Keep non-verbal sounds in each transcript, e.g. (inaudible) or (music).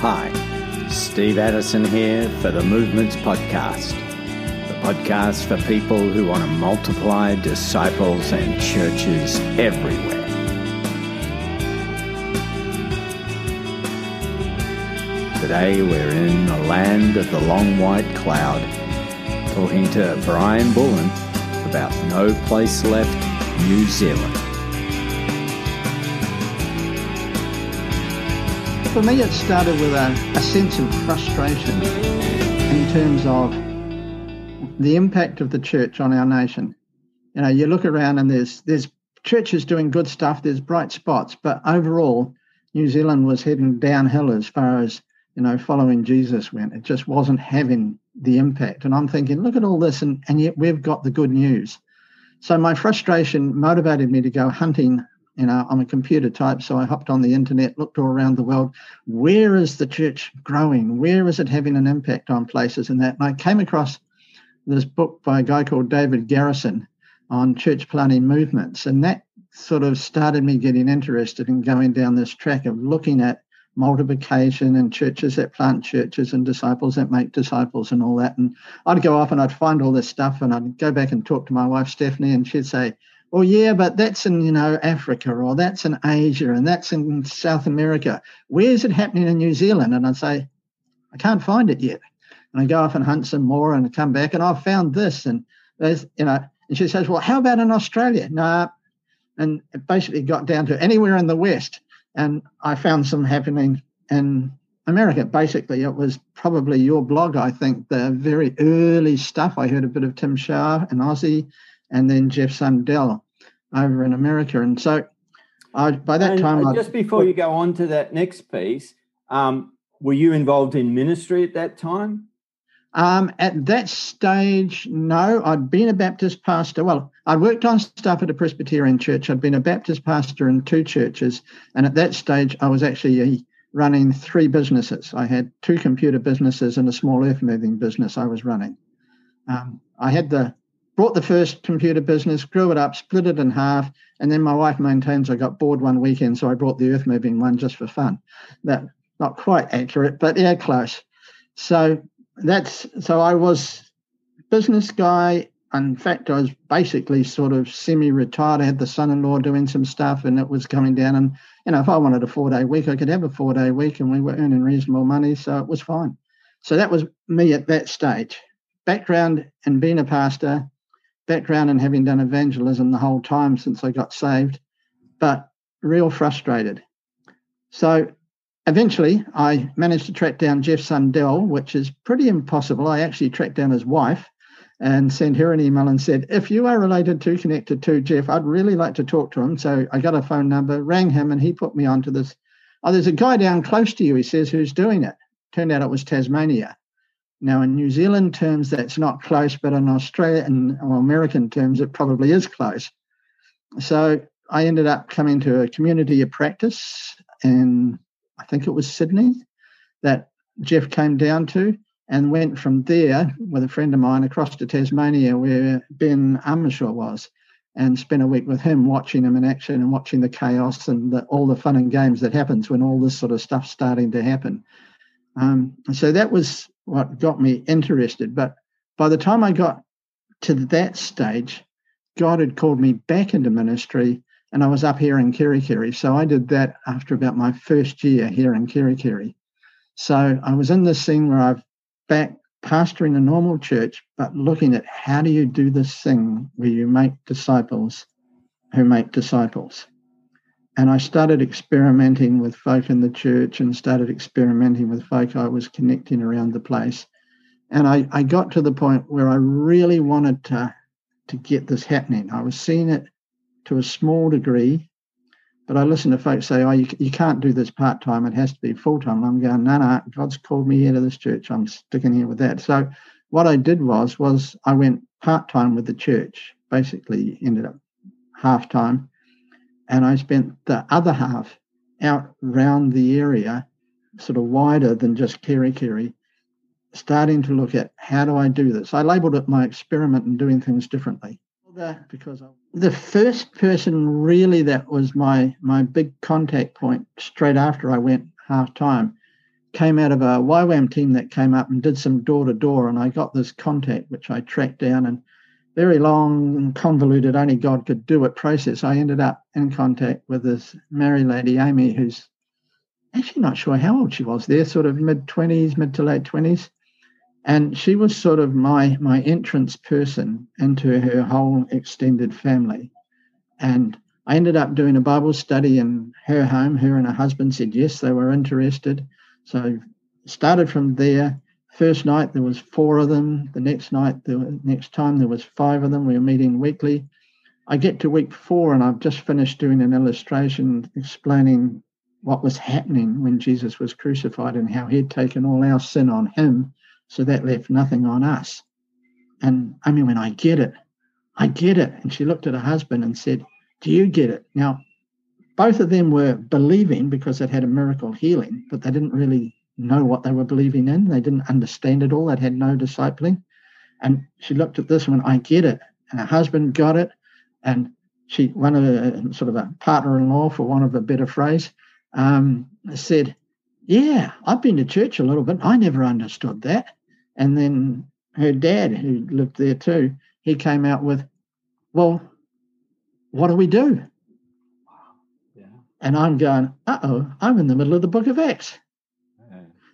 Hi, Steve Addison here for the Movements Podcast, the podcast for people who want to multiply disciples and churches everywhere. Today we're in the land of the long white cloud, talking to Brian Bullen about No Place Left, New Zealand. For me, it started with a, a sense of frustration in terms of the impact of the church on our nation. You know, you look around and there's there's churches doing good stuff, there's bright spots, but overall, New Zealand was heading downhill as far as you know following Jesus went. It just wasn't having the impact. And I'm thinking, look at all this, and, and yet we've got the good news. So my frustration motivated me to go hunting you know, I'm a computer type, so I hopped on the internet, looked all around the world. Where is the church growing? Where is it having an impact on places and that? And I came across this book by a guy called David Garrison on church planting movements. And that sort of started me getting interested in going down this track of looking at multiplication and churches that plant churches and disciples that make disciples and all that. And I'd go off and I'd find all this stuff and I'd go back and talk to my wife, Stephanie, and she'd say, well, yeah, but that's in, you know, Africa or that's in Asia and that's in South America. Where's it happening in New Zealand? And I'd say, I can't find it yet. And I go off and hunt some more and I come back and I've found this. And there's, you know, and she says, well, how about in Australia? No. Nah. And it basically got down to anywhere in the West. And I found some happening in America. Basically, it was probably your blog, I think, the very early stuff. I heard a bit of Tim Shaw and Aussie and then Jeff Sundell over in America. And so I, by that and time, uh, just I'd, before you go on to that next piece, um, were you involved in ministry at that time? Um, at that stage, no. I'd been a Baptist pastor. Well, I worked on stuff at a Presbyterian church. I'd been a Baptist pastor in two churches. And at that stage, I was actually running three businesses. I had two computer businesses and a small earth moving business I was running. Um, I had the brought the first computer business, grew it up, split it in half, and then my wife maintains I got bored one weekend, so I brought the earth moving one just for fun. That not quite accurate, but yeah, close. So that's so I was business guy. In fact, I was basically sort of semi-retired. I had the son-in-law doing some stuff, and it was coming down. And you know, if I wanted a four-day week, I could have a four-day week, and we were earning reasonable money, so it was fine. So that was me at that stage. Background in being a pastor, background in having done evangelism the whole time since I got saved, but real frustrated. So eventually I managed to track down Jeff Sundell, which is pretty impossible. I actually tracked down his wife and sent her an email and said, if you are related to, connected to Jeff, I'd really like to talk to him. So I got a phone number, rang him, and he put me onto this. Oh, there's a guy down close to you, he says, who's doing it. Turned out it was Tasmania. Now, in New Zealand terms, that's not close, but in Australian or American terms, it probably is close. So I ended up coming to a community of practice in, I think it was Sydney, that Jeff came down to and went from there with a friend of mine across to Tasmania where Ben Armishaw was and spent a week with him watching him in action and watching the chaos and the, all the fun and games that happens when all this sort of stuff's starting to happen. Um, so that was what got me interested. But by the time I got to that stage, God had called me back into ministry and I was up here in Kerikeri. So I did that after about my first year here in Kerikeri. So I was in this scene where I've back pastoring a normal church, but looking at how do you do this thing where you make disciples who make disciples. And I started experimenting with folk in the church and started experimenting with folk I was connecting around the place. And I, I got to the point where I really wanted to, to get this happening. I was seeing it to a small degree, but I listened to folks say, oh, you, you can't do this part time. It has to be full time. I'm going, no, no, God's called me here to this church. I'm sticking here with that. So what I did was, was I went part time with the church, basically ended up half time and I spent the other half out round the area, sort of wider than just Kerikeri, starting to look at how do I do this. I labelled it my experiment in doing things differently. Because the first person really that was my my big contact point straight after I went half time came out of a YWAM team that came up and did some door to door, and I got this contact which I tracked down and very long convoluted, only God could do it process. I ended up in contact with this married lady, Amy, who's actually not sure how old she was there, sort of mid 20s, mid to late 20s. And she was sort of my my entrance person into her whole extended family. And I ended up doing a Bible study in her home. Her and her husband said yes, they were interested. So started from there. First night there was four of them. The next night, the next time there was five of them. We were meeting weekly. I get to week four and I've just finished doing an illustration explaining what was happening when Jesus was crucified and how he'd taken all our sin on him, so that left nothing on us. And I mean, when I get it, I get it. And she looked at her husband and said, Do you get it? Now, both of them were believing because it had a miracle healing, but they didn't really know what they were believing in. They didn't understand it all. They'd had no discipling. And she looked at this and went, I get it. And her husband got it. And she, one of a sort of a partner in law, for want of a better phrase, um, said, Yeah, I've been to church a little bit. I never understood that. And then her dad, who lived there too, he came out with, Well, what do we do? Yeah. And I'm going, Uh oh, I'm in the middle of the book of Acts.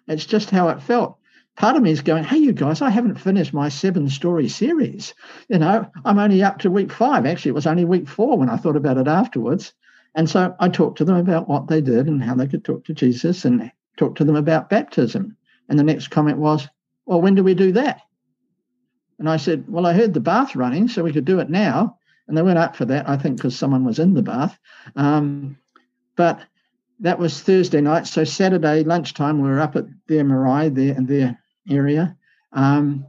It's just how it felt. Part of me is going, Hey, you guys, I haven't finished my seven story series. You know, I'm only up to week five. Actually, it was only week four when I thought about it afterwards. And so I talked to them about what they did and how they could talk to Jesus and talk to them about baptism. And the next comment was, Well, when do we do that? And I said, Well, I heard the bath running, so we could do it now. And they went up for that, I think, because someone was in the bath. Um, but that was Thursday night. So Saturday lunchtime, we were up at their marae, their, and their area, um,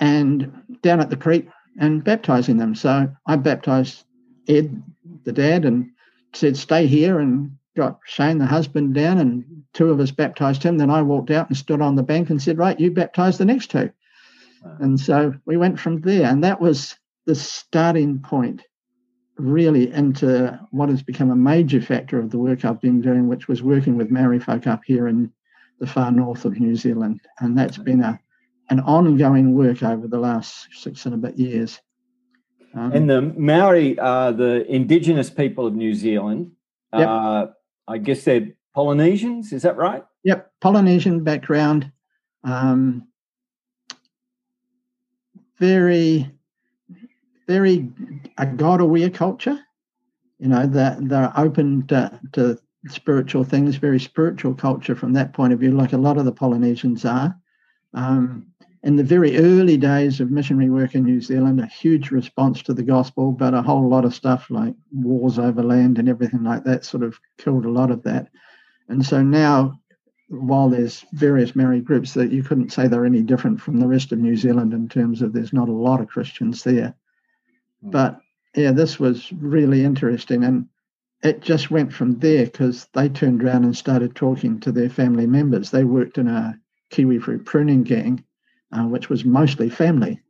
and down at the creek and baptizing them. So I baptized Ed, the dad, and said, stay here, and got Shane, the husband, down, and two of us baptized him. Then I walked out and stood on the bank and said, right, you baptize the next two. And so we went from there. And that was the starting point, really, into what has become a major factor of the work I've been doing, which was working with Maori folk up here in the far north of New Zealand. And that's been a an ongoing work over the last six and a bit years. Um, and the Maori are the indigenous people of New Zealand. Yep. Uh, I guess they're Polynesians, is that right? Yep, Polynesian background. Um, very, very a God aware culture. You know, they're, they're open to, to spiritual things, very spiritual culture from that point of view, like a lot of the Polynesians are. Um, in the very early days of missionary work in New Zealand, a huge response to the gospel, but a whole lot of stuff like wars over land and everything like that sort of killed a lot of that. And so now, while there's various Maori groups that you couldn't say they're any different from the rest of New Zealand in terms of there's not a lot of Christians there. Mm. But yeah, this was really interesting. And it just went from there because they turned around and started talking to their family members. They worked in a kiwi fruit pruning gang uh, which was mostly family.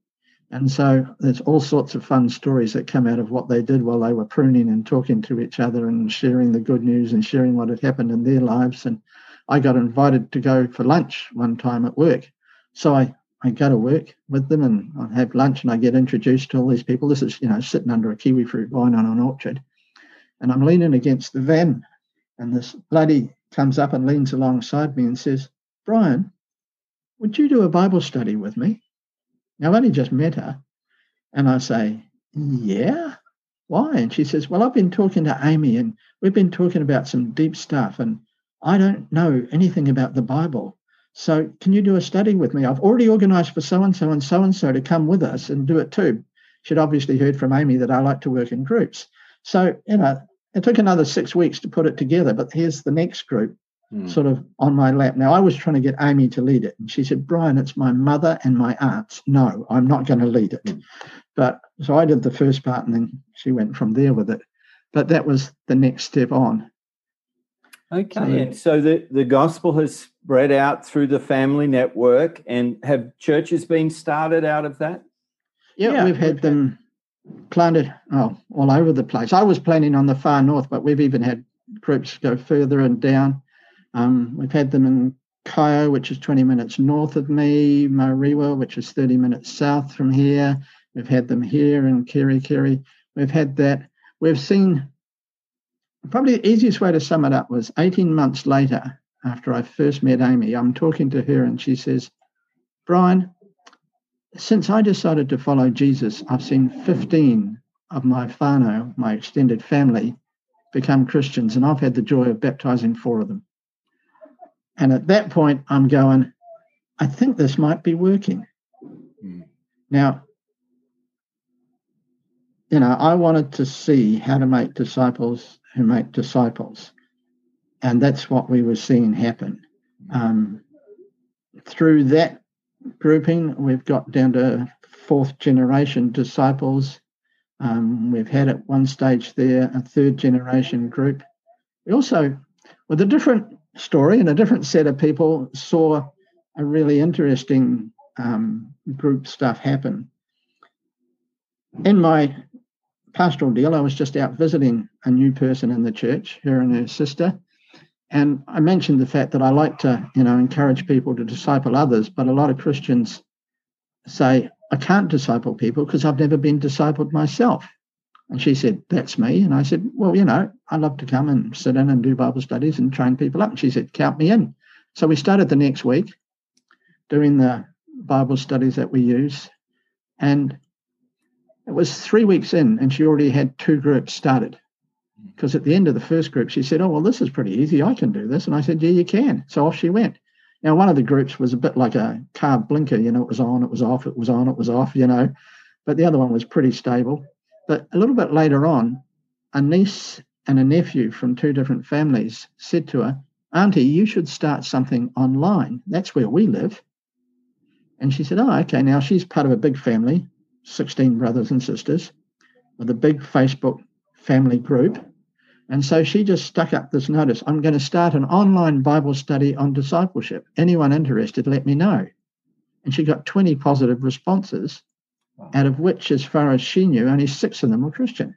And so there's all sorts of fun stories that come out of what they did while they were pruning and talking to each other and sharing the good news and sharing what had happened in their lives. And I got invited to go for lunch one time at work. So I, I go to work with them and I have lunch and I get introduced to all these people. This is, you know, sitting under a kiwi fruit vine on an orchard. And I'm leaning against the van and this lady comes up and leans alongside me and says, Brian, would you do a Bible study with me? Now, I've only just met her. And I say, Yeah. Why? And she says, Well, I've been talking to Amy and we've been talking about some deep stuff and I don't know anything about the Bible. So can you do a study with me? I've already organized for so and so and so and so to come with us and do it too. She'd obviously heard from Amy that I like to work in groups. So, you know, it took another six weeks to put it together, but here's the next group mm. sort of on my lap. Now, I was trying to get Amy to lead it, and she said, Brian, it's my mother and my aunts. No, I'm not going to lead it. Mm. But so I did the first part, and then she went from there with it. But that was the next step on. Okay, so, and so the, the gospel has spread out through the family network, and have churches been started out of that? Yeah, yeah we've had them planted oh, all over the place. I was planning on the far north, but we've even had groups go further and down. Um, we've had them in Kaeo, which is 20 minutes north of me, Moerewa, which is 30 minutes south from here. We've had them here in Kerikeri. We've had that. We've seen probably the easiest way to sum it up was 18 months later, after I first met Amy, I'm talking to her and she says, Brian, since I decided to follow Jesus, I've seen 15 of my whānau, my extended family, become Christians, and I've had the joy of baptizing four of them. And at that point, I'm going, I think this might be working. Mm. Now, you know, I wanted to see how to make disciples who make disciples. And that's what we were seeing happen. Um, through that grouping, we've got down to fourth generation disciples. Um, we've had at one stage there a third generation group. We also, with a different story and a different set of people, saw a really interesting um, group stuff happen. In my pastoral deal, I was just out visiting a new person in the church, her and her sister. And I mentioned the fact that I like to, you know, encourage people to disciple others, but a lot of Christians say, I can't disciple people because I've never been discipled myself. And she said, That's me. And I said, Well, you know, I love to come and sit in and do Bible studies and train people up. And she said, Count me in. So we started the next week doing the Bible studies that we use. And it was three weeks in, and she already had two groups started. Mm. Because at the end of the first group, she said, Oh, well, this is pretty easy. I can do this. And I said, Yeah, you can. So off she went. Now, one of the groups was a bit like a car blinker, you know, it was on, it was off, it was on, it was off, you know. But the other one was pretty stable. But a little bit later on, a niece and a nephew from two different families said to her, Auntie, you should start something online. That's where we live. And she said, Oh, okay. Now she's part of a big family, 16 brothers and sisters, with a big Facebook family group. And so she just stuck up this notice I'm going to start an online Bible study on discipleship. Anyone interested, let me know. And she got 20 positive responses, wow. out of which, as far as she knew, only six of them were Christian.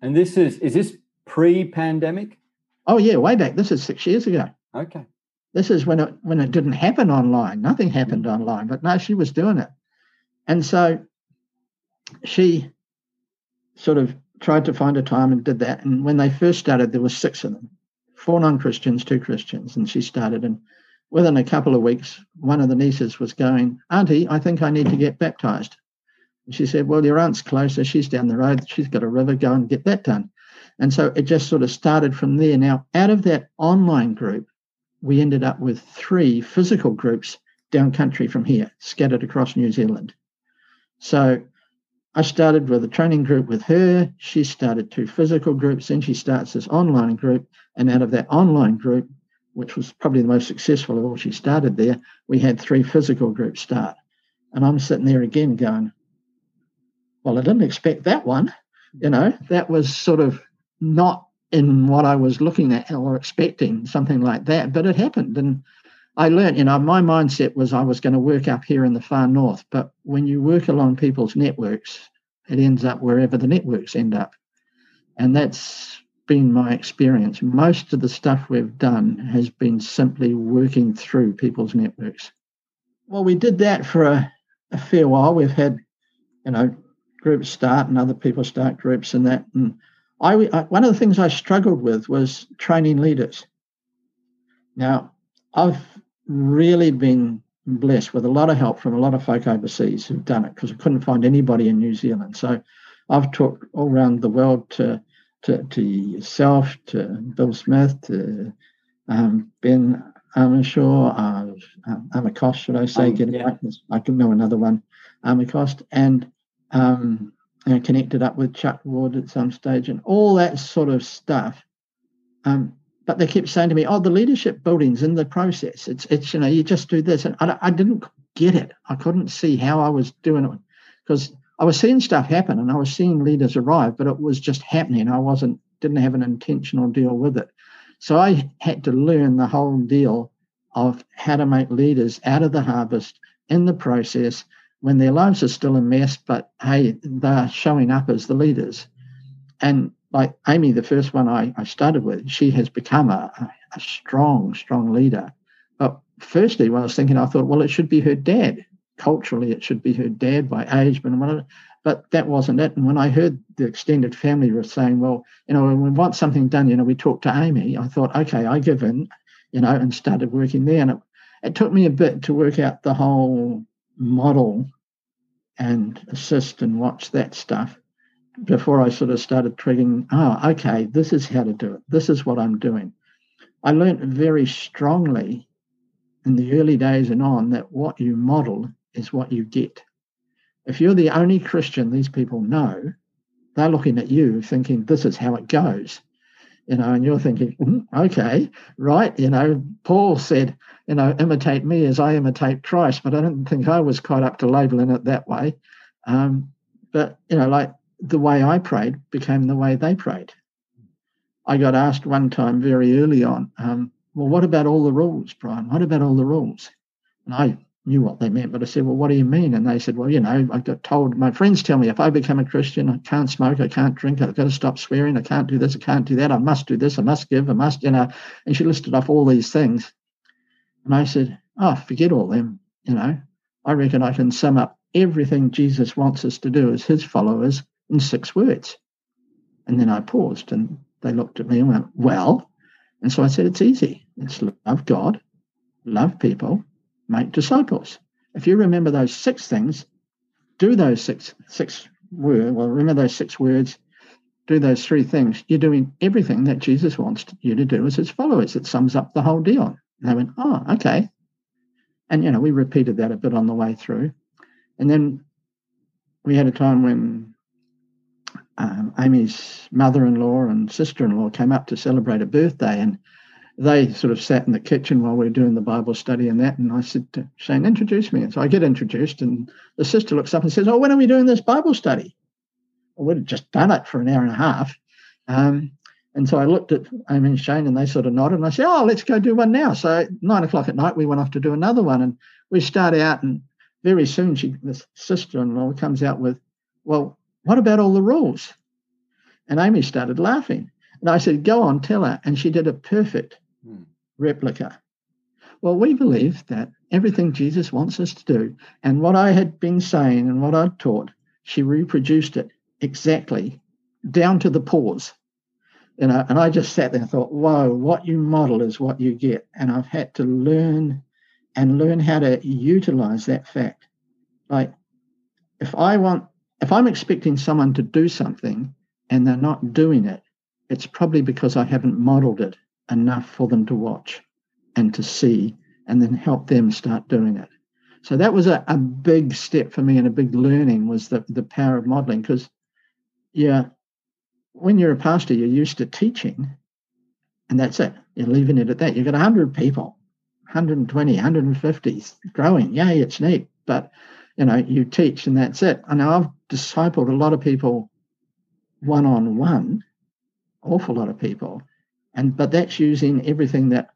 And this is, is this pre pandemic? Oh, yeah, way back. This is six years ago. Okay. This is when it when it didn't happen online. Nothing happened mm. online, but no, she was doing it. And so she sort of tried to find a time and did that. And when they first started, there were six of them, four non-Christians, two Christians, and she started. And within a couple of weeks, one of the nieces was going, Auntie, I think I need to get baptized. And she said, Well, your aunt's closer. She's down the road. She's got a river. Go and get that done. And so it just sort of started from there. Now, out of that online group, we ended up with three physical groups down country from here, scattered across New Zealand. So I started with a training group with her. She started two physical groups. Then she starts this online group. And out of that online group, which was probably the most successful of all she started there, we had three physical groups start. And I'm sitting there again going, well, I didn't expect that one. You know, that was sort of not in what I was looking at or expecting, something like that. But it happened. And I learned, you know, my mindset was I was going to work up here in the far north, but when you work along people's networks, it ends up wherever the networks end up. And that's been my experience. Most of the stuff we've done has been simply working through people's networks. Well, we did that for a, a fair while. We've had, you know, groups start and other people start groups and that. And I, I one of the things I struggled with was training leaders. Now, I've really been blessed with a lot of help from a lot of folk overseas who've done it because I couldn't find anybody in New Zealand. So I've talked all around the world to to, to yourself, to Bill Smith, to um, Ben Armishaw, uh, um, Amakost, should I say? Um, get yeah. right. I can know another one, Amakost, and um, you know, connected up with Chuck Ward at some stage, and all that sort of stuff. Um, but they kept saying to me, "Oh, the leadership building's in the process. It's it's you know you just do this," and I, I didn't get it. I couldn't see how I was doing it because I was seeing stuff happen and I was seeing leaders arrive, but it was just happening. I wasn't didn't have an intentional deal with it, so I had to learn the whole deal of how to make leaders out of the harvest in the process when their lives are still a mess, but hey, they're showing up as the leaders. And like Amy, the first one I, I started with, she has become a, a strong, strong leader. But firstly, when I was thinking, I thought, well, it should be her dad. Culturally, it should be her dad by age, but whatever. But that wasn't it. And when I heard the extended family were saying, well, you know, when we want something done, you know, we talk to Amy, I thought, okay, I give in, you know, and started working there. And it, it took me a bit to work out the whole model and assist and watch that stuff before I sort of started triggering, oh, okay, this is how to do it. This is what I'm doing. I learned very strongly in the early days and on that what you model is what you get. If you're the only Christian these people know, they're looking at you thinking, this is how it goes. You know, and you're thinking, mm, okay, right. You know, Paul said, you know, imitate me as I imitate Christ, but I don't think I was quite up to labeling it that way. Um, but, you know, like the way I prayed became the way they prayed. I got asked one time very early on, um, well, what about all the rules, Brian? What about all the rules? And I knew what they meant, but I said, well, what do you mean? And they said, well, you know, I got told, my friends tell me if I become a Christian, I can't smoke, I can't drink, I've got to stop swearing, I can't do this, I can't do that, I must do this, I must give, I must, you know. And she listed off all these things. And I said, oh, forget all them, you know. I reckon I can sum up everything Jesus wants us to do as his followers in six words. And then I paused and they looked at me and went, well, and so I said, it's easy. It's love God, love people, make disciples. If you remember those six things, do those six six words. Well, remember those six words. Do those three things. You're doing everything that Jesus wants you to do as his followers. It sums up the whole deal. And they went, oh, okay. And you know, we repeated that a bit on the way through, and then we had a time when um, Amy's mother-in-law and sister-in-law came up to celebrate a birthday, and they sort of sat in the kitchen while we were doing the Bible study and that. And I said to Shane, introduce me. And so I get introduced, and the sister looks up and says, Oh, when are we doing this Bible study? Well, we'd just done it for an hour and a half. Um, and so I looked at Amy and Shane, and they sort of nodded. And I said, Oh, let's go do one now. So nine o'clock at night, we went off to do another one. And we start out, and very soon, she, the sister in law comes out with, Well, what about all the rules? And Amy started laughing. And I said, Go on, tell her. And she did a perfect hmm. replica. Well, we believe that everything Jesus wants us to do, and what I had been saying and what I'd taught, she reproduced it exactly down to the pause. You know, and I just sat there and thought, whoa, what you model is what you get. And I've had to learn and learn how to utilize that fact. Like, if I want, if I'm expecting someone to do something and they're not doing it, it's probably because I haven't modeled it enough for them to watch and to see and then help them start doing it. So that was a, a big step for me and a big learning was the, the power of modeling because, yeah, when you're a pastor, you're used to teaching and that's it. You're leaving it at that. You've got 100 people, 120, 150, growing. Yay, it's neat. But, you know, you teach and that's it. And I've discipled a lot of people one on one, awful lot of people. And but that's using everything that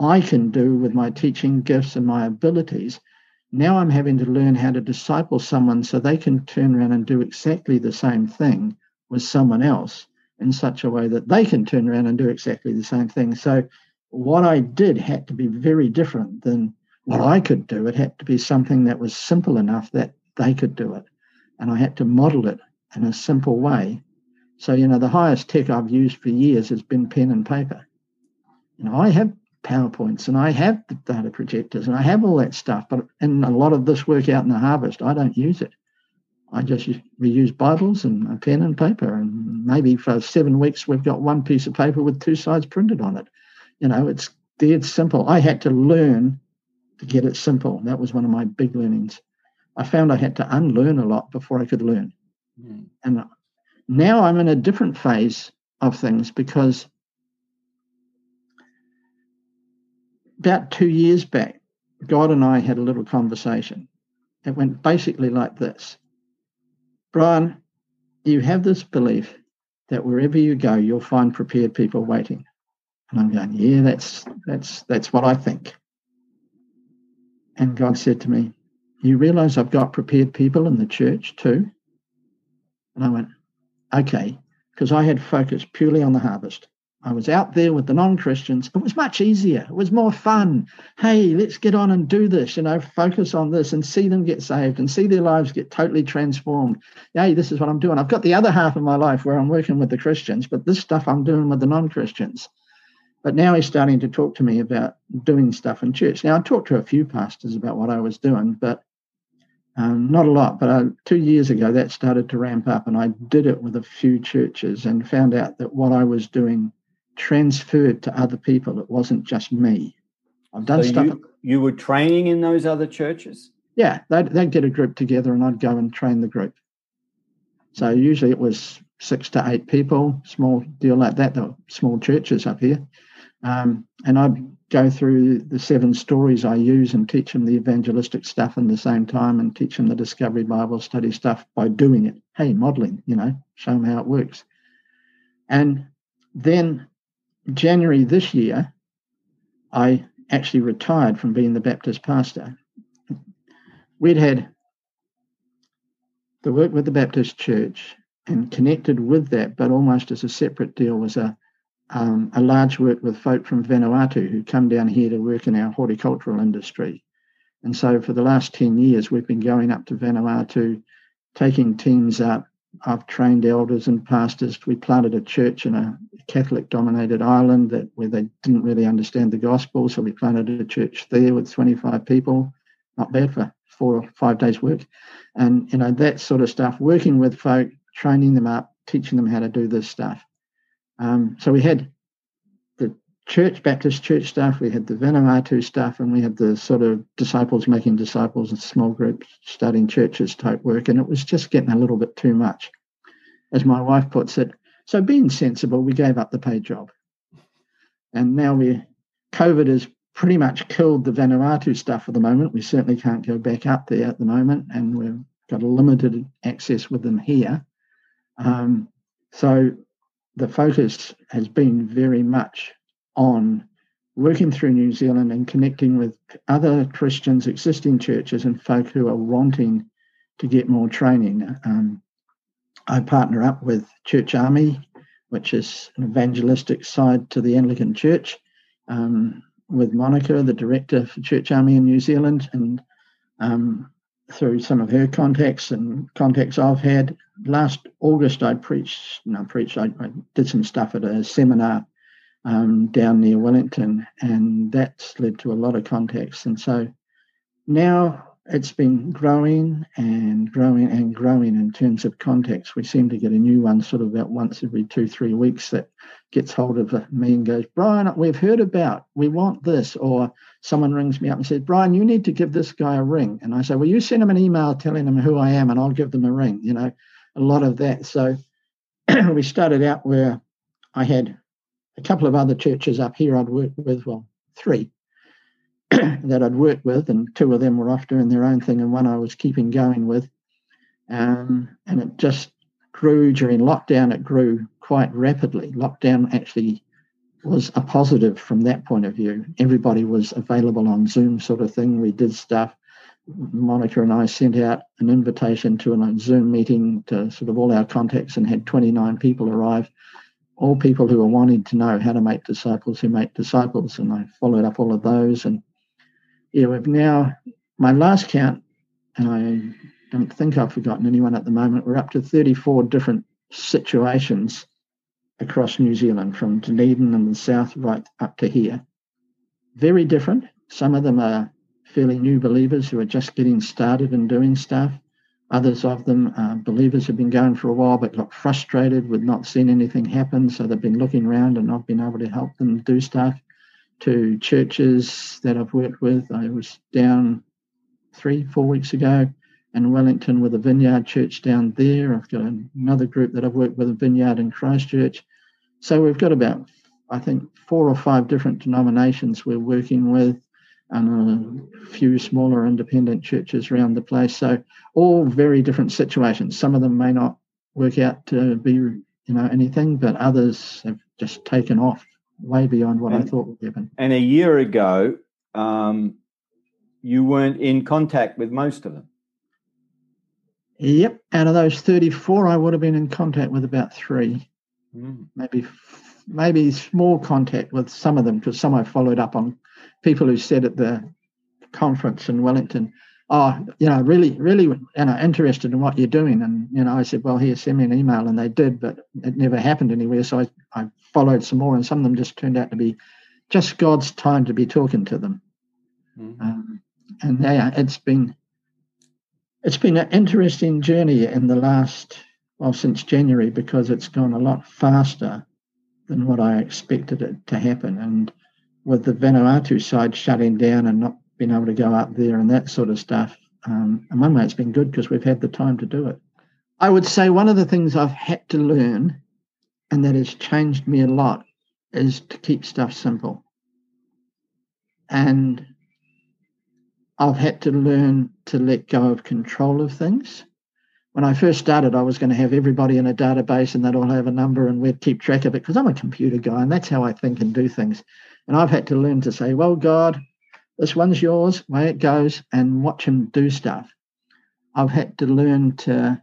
I can do with my teaching gifts and my abilities. Now I'm having to learn how to disciple someone so they can turn around and do exactly the same thing with someone else in such a way that they can turn around and do exactly the same thing. So what I did had to be very different than what I could do. It had to be something that was simple enough that they could do it. And I had to model it in a simple way so, you know, the highest tech I've used for years has been pen and paper. You know, I have PowerPoints and I have the data projectors and I have all that stuff, but in a lot of this work out in the harvest, I don't use it. I just we use Bibles and a pen and paper, and maybe for seven weeks we've got one piece of paper with two sides printed on it. You know, it's dead simple. I had to learn to get it simple. That was one of my big learnings. I found I had to unlearn a lot before I could learn. Mm. And now I'm in a different phase of things because about two years back, God and I had a little conversation. It went basically like this Brian, you have this belief that wherever you go, you'll find prepared people waiting. And I'm going, yeah, that's that's that's what I think. And God said to me, You realize I've got prepared people in the church too? And I went, okay, because I had focused purely on the harvest. I was out there with the non-Christians, it was much easier. It was more fun. Hey, let's get on and do this, you know, focus on this and see them get saved and see their lives get totally transformed. Hey, this is what I'm doing. I've got the other half of my life where I'm working with the Christians, but this stuff I'm doing with the non-Christians. But now he's starting to talk to me about doing stuff in church. Now I talked to a few pastors about what I was doing, but um, not a lot, but uh, two years ago that started to ramp up, and I did it with a few churches and found out that what I was doing transferred to other people. It wasn't just me. I've done so stuff. You, you, were training in those other churches? Yeah, they'd, they'd get a group together and I'd go and train the group. So usually it was six to eight people, small deal like that. There were small churches up here. Um, and I'd go through the seven stories I use and teach them the evangelistic stuff in the same time and teach them the Discovery Bible study stuff by doing it. Hey, modeling, you know, show them how it works. And then January this year, I actually retired from being the Baptist pastor. We'd had the work with the Baptist Church and connected with that, but almost as a separate deal, was a um, a large work with folk from Vanuatu who come down here to work in our horticultural industry. And so for the last 10 years, we've been going up to Vanuatu, taking teams up, I've trained elders and pastors. We planted a church in a Catholic dominated island that where they didn't really understand the gospel. So we planted a church there with 25 people. Not bad for four or five days work. And you know, that sort of stuff, working with folk, training them up, teaching them how to do this stuff. Um, so we had the church, Baptist church stuff, we had the Vanuatu stuff, and we had the sort of disciples making disciples and small groups starting churches type work. And it was just getting a little bit too much. As my wife puts it, so being sensible, we gave up the paid job. And now we COVID has pretty much killed the Vanuatu stuff for the moment. We certainly can't go back up there at the moment, and we've got a limited access with them here. Um, so the focus has been very much on working through New Zealand and connecting with other Christians, existing churches, and folk who are wanting to get more training. Um, I partner up with Church Army, which is an evangelistic side to the Anglican Church, um, with Monica, the director for Church Army in New Zealand, and um, through some of her contacts and contacts I've had. Last August, I preached, no, preached, I, I did some stuff at a seminar um, down near Wellington, and that's led to a lot of contacts. And so now it's been growing and growing and growing in terms of contacts. We seem to get a new one sort of about once every two, three weeks that gets hold of me and goes, Brian, we've heard about, we want this. Or someone rings me up and says, Brian, you need to give this guy a ring. And I say, Well, you send him an email telling him who I am and I'll give them a ring. You know, a lot of that. So (clears throat) we started out where I had a couple of other churches up here I'd worked with, well, three (clears throat) that I'd worked with, and two of them were off doing their own thing, and one I was keeping going with. Um, and it just grew during lockdown, it grew quite rapidly. Lockdown actually was a positive from that point of view. Everybody was available on Zoom, sort of thing. We did stuff. Monica and I sent out an invitation to a Zoom meeting to sort of all our contacts and had 29 people arrive all people who were wanting to know how to make disciples who make disciples. And I followed up all of those. And yeah, we've now, my last count, and I don't think I've forgotten anyone at the moment, we're up to 34 different situations across New Zealand, from Dunedin in the south right up to here. Very different. Some of them are fairly new believers who are just getting started and doing stuff. Others of them, believers, have been going for a while but got frustrated with not seeing anything happen, so they've been looking around and not been able to help them do stuff. To churches that I've worked with, I was down three, four weeks ago in Wellington with a vineyard church down there. I've got another group that I've worked with, a vineyard in Christchurch. So we've got about, I think, four or five different denominations we're working with and a few smaller independent churches around the place. So all very different situations. Some of them may not work out to be, you know, anything, but others have just taken off way beyond what and, I thought would happen. And a year ago, um, you weren't in contact with most of them. Yep, out of those 34, I would have been in contact with about three, mm. maybe maybe small contact with some of them because some I followed up on people who said at the conference in Wellington, oh, you know, really, really, you know, interested in what you're doing. And, you know, I said, well, here, send me an email. And they did, but it never happened anywhere. So I, I followed some more, and some of them just turned out to be just God's time to be talking to them. Mm-hmm. Um, and yeah, it's been it's been an interesting journey in the last well since January because it's gone a lot faster than what I expected it to happen. And with the Vanuatu side shutting down and not being able to go up there and that sort of stuff, um, in one way it's been good because we've had the time to do it. I would say one of the things I've had to learn, and that has changed me a lot, is to keep stuff simple. And I've had to learn to let go of control of things. When I first started, I was going to have everybody in a database and they'd all have a number and we'd keep track of it because I'm a computer guy and that's how I think and do things. And I've had to learn to say, well, God, this one's yours, way it goes, and watch him do stuff. I've had to learn to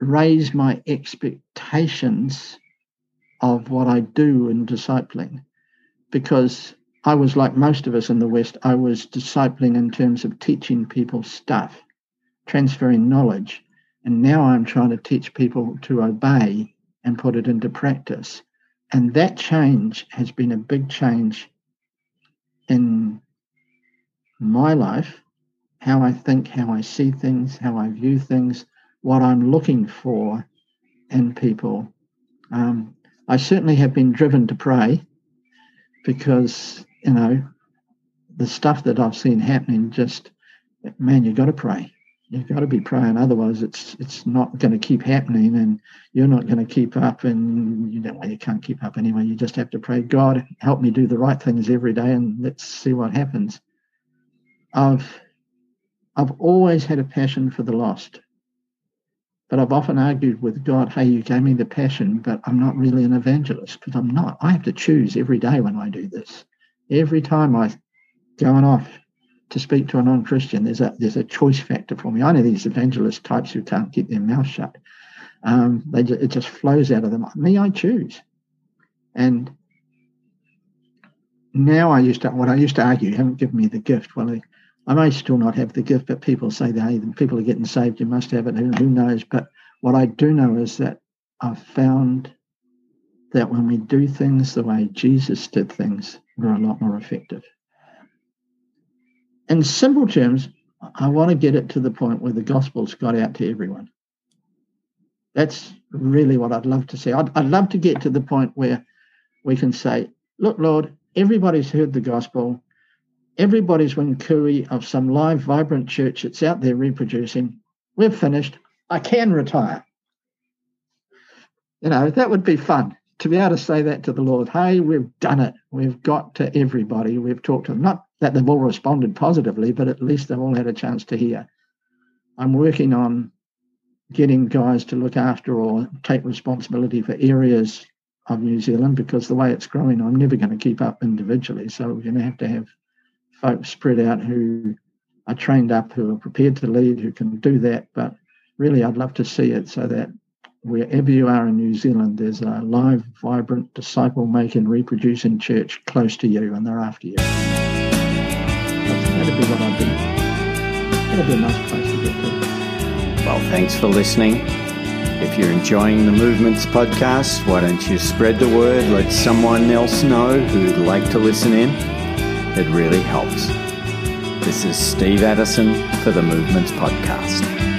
raise my expectations of what I do in discipling because I was like most of us in the West, I was discipling in terms of teaching people stuff, transferring knowledge. And now I'm trying to teach people to obey and put it into practice. And that change has been a big change in my life, how I think, how I see things, how I view things, what I'm looking for in people. Um, I certainly have been driven to pray because you know, the stuff that I've seen happening, just man, you've got to pray. You've got to be praying, otherwise it's it's not going to keep happening, and you're not going to keep up. And you know, well, you can't keep up anyway. You just have to pray, God, help me do the right things every day, and let's see what happens. I've I've always had a passion for the lost, but I've often argued with God, hey, you gave me the passion, but I'm not really an evangelist because I'm not. I have to choose every day when I do this every time I going off to speak to a non-Christian, there's a there's a choice factor for me. I know these evangelist types who can't keep their mouth shut. Um, they just, it just flows out of them. Me, I choose, and now I used to what I used to argue. You haven't given me the gift. Well, I may still not have the gift, but people say hey, people are getting saved. You must have it. Who knows? But what I do know is that I've found that when we do things the way Jesus did things, we're a lot more effective. In simple terms, I want to get it to the point where the gospel's got out to everyone. That's really what I'd love to see. I'd, I'd love to get to the point where we can say, look, Lord, everybody's heard the gospel. Everybody's win cooey of some live, vibrant church that's out there reproducing. We've finished. I can retire. You know, that would be fun to be able to say that to the Lord, hey, we've done it. We've got to everybody. We've talked to them. Not that they've all responded positively, but at least they've all had a chance to hear. I'm working on getting guys to look after or take responsibility for areas of New Zealand because the way it's growing, I'm never going to keep up individually. So we're going to have to have folks spread out who are trained up, who are prepared to lead, who can do that. But really, I'd love to see it so that wherever you are in New Zealand, there's a live, vibrant, disciple making, reproducing church close to you and they're after you. that'd be what I'd be. That'd be a nice place to get to. Well, thanks for listening. If you're enjoying the Movements podcast, why don't you spread the word? Let someone else know who'd like to listen in. It really helps. This is Steve Addison for the Movements podcast.